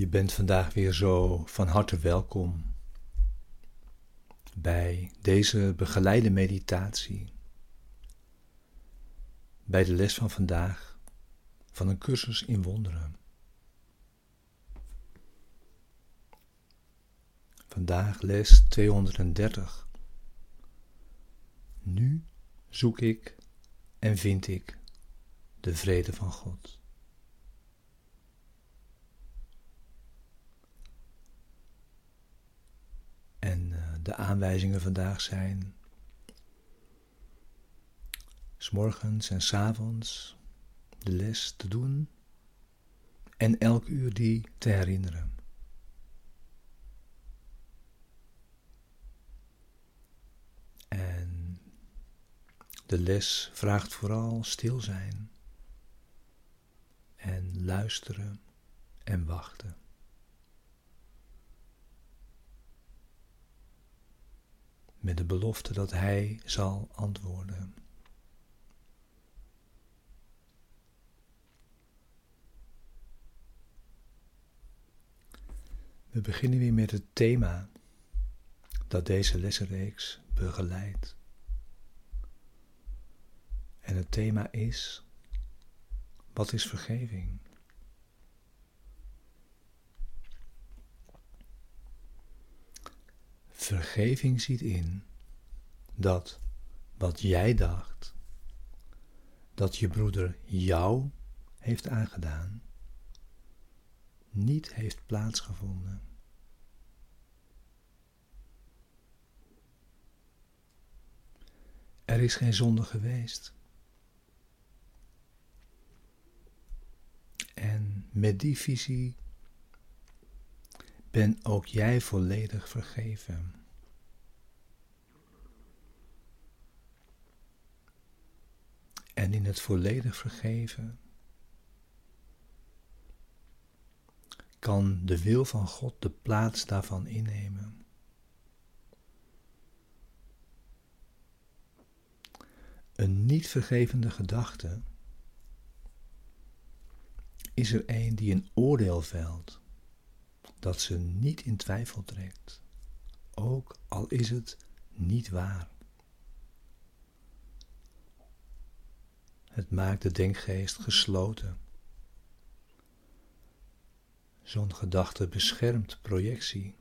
Je bent vandaag weer zo van harte welkom bij deze begeleide meditatie, bij de les van vandaag van een cursus in wonderen. Vandaag les 230. Nu zoek ik en vind ik de vrede van God. En uh, de aanwijzingen vandaag zijn s'morgens en s'avonds de les te doen en elk uur die te herinneren. En de les vraagt vooral stil zijn en luisteren en wachten. Met de belofte dat Hij zal antwoorden. We beginnen weer met het thema dat deze lessenreeks begeleidt. En het thema is: wat is vergeving? Vergeving ziet in dat wat jij dacht, dat je broeder jou heeft aangedaan, niet heeft plaatsgevonden. Er is geen zonde geweest. En met die visie ben ook jij volledig vergeven. En in het volledig vergeven kan de wil van God de plaats daarvan innemen. Een niet vergevende gedachte is er een die een oordeel velt dat ze niet in twijfel trekt, ook al is het niet waar. Het maakt de denkgeest gesloten. Zo'n gedachte beschermt projectie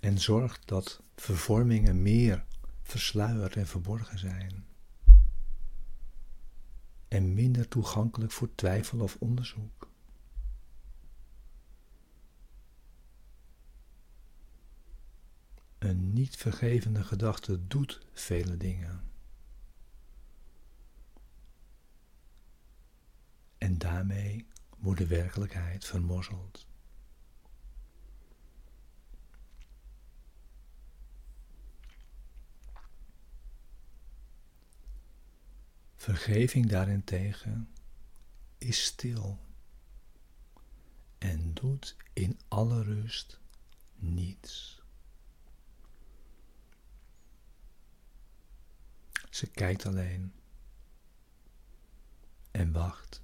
en zorgt dat vervormingen meer versluierd en verborgen zijn en minder toegankelijk voor twijfel of onderzoek. Een niet vergevende gedachte doet vele dingen. En daarmee wordt de werkelijkheid vermorzeld. Vergeving daarentegen is stil en doet in alle rust niets. Ze kijkt alleen en wacht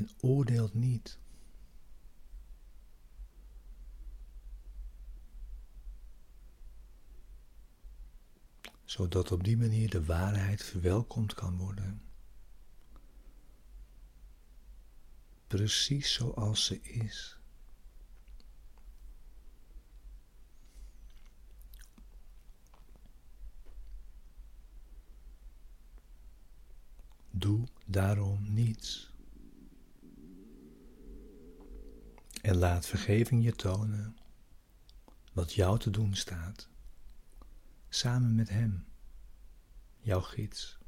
en oordeelt niet. zodat op die manier de waarheid verwelkomd kan worden. Precies zoals ze is. Doe daarom niets. En laat vergeving je tonen wat jou te doen staat samen met Hem, jouw gids.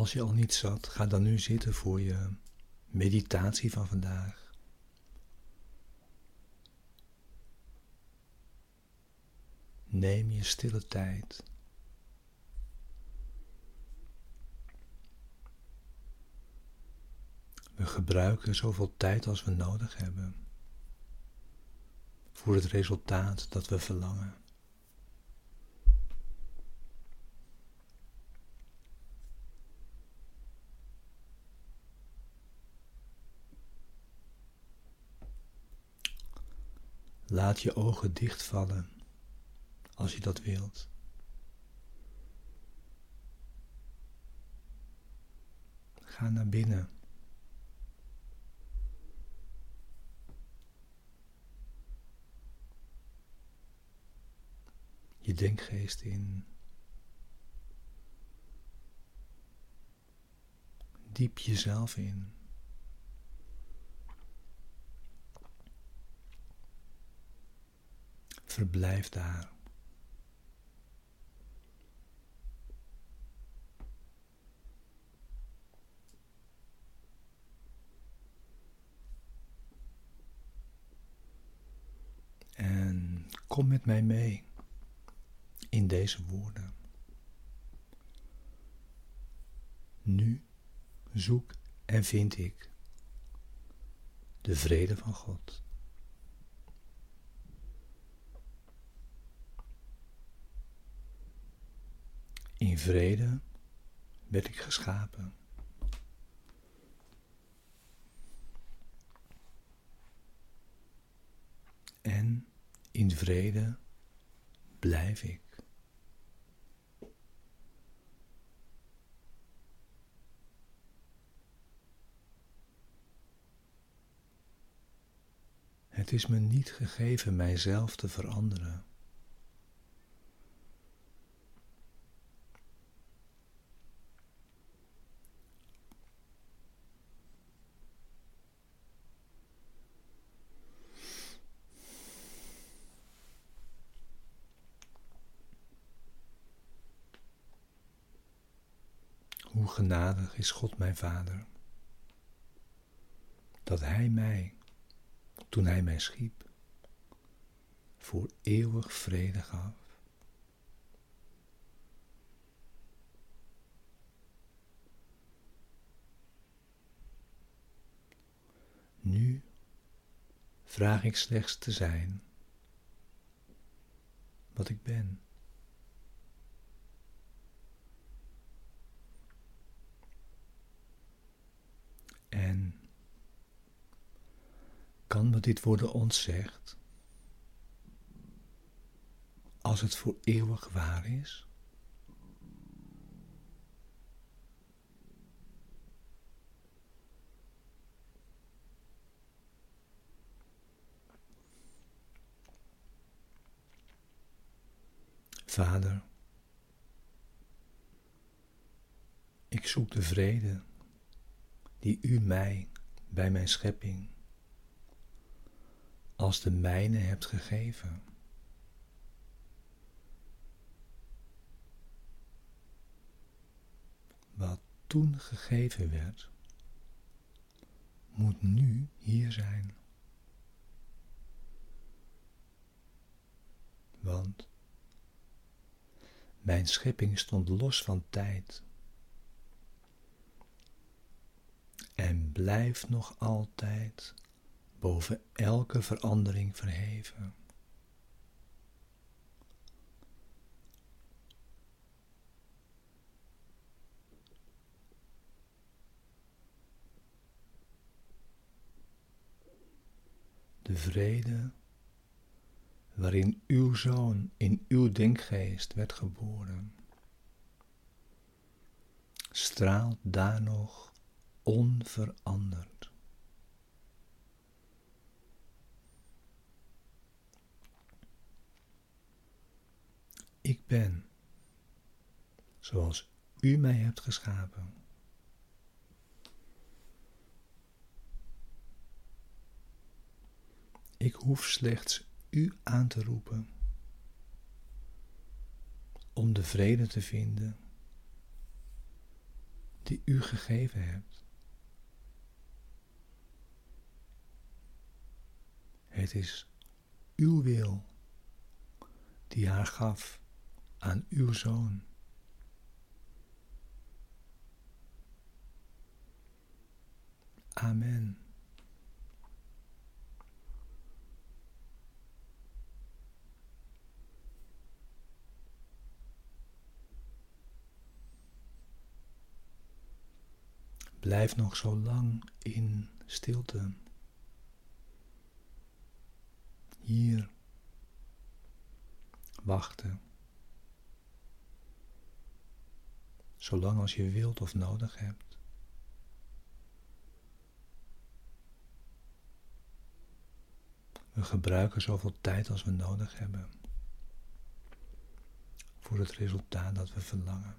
als je al niet zat, ga dan nu zitten voor je meditatie van vandaag. Neem je stille tijd. We gebruiken zoveel tijd als we nodig hebben voor het resultaat dat we verlangen. Laat je ogen dichtvallen als je dat wilt. Ga naar binnen. Je denkgeest in. Diep jezelf in. Verblijf daar. En kom met mij mee in deze woorden. Nu zoek en vind ik de vrede van God. In vrede werd ik geschapen. En in vrede blijf ik. Het is me niet gegeven mijzelf te veranderen. Genadig is God mijn Vader, dat Hij mij, toen Hij mij schiep, voor eeuwig vrede gaf. Nu vraag ik slechts te zijn wat ik ben. En kan me dit worden ontzegd als het voor eeuwig waar is? Vader, ik zoek de vrede die u mij bij mijn schepping als de mijne hebt gegeven. Wat toen gegeven werd, moet nu hier zijn. Want mijn schepping stond los van tijd. en blijft nog altijd boven elke verandering verheven. De vrede waarin uw zoon in uw denkgeest werd geboren, straalt daar nog onveranderd. Ik ben zoals u mij hebt geschapen. Ik hoef slechts u aan te roepen om de vrede te vinden die u gegeven hebt. Het is uw wil die haar gaf aan uw zoon. Amen. Blijf nog zo lang in stilte. Hier wachten. Zolang als je wilt of nodig hebt. We gebruiken zoveel tijd als we nodig hebben voor het resultaat dat we verlangen.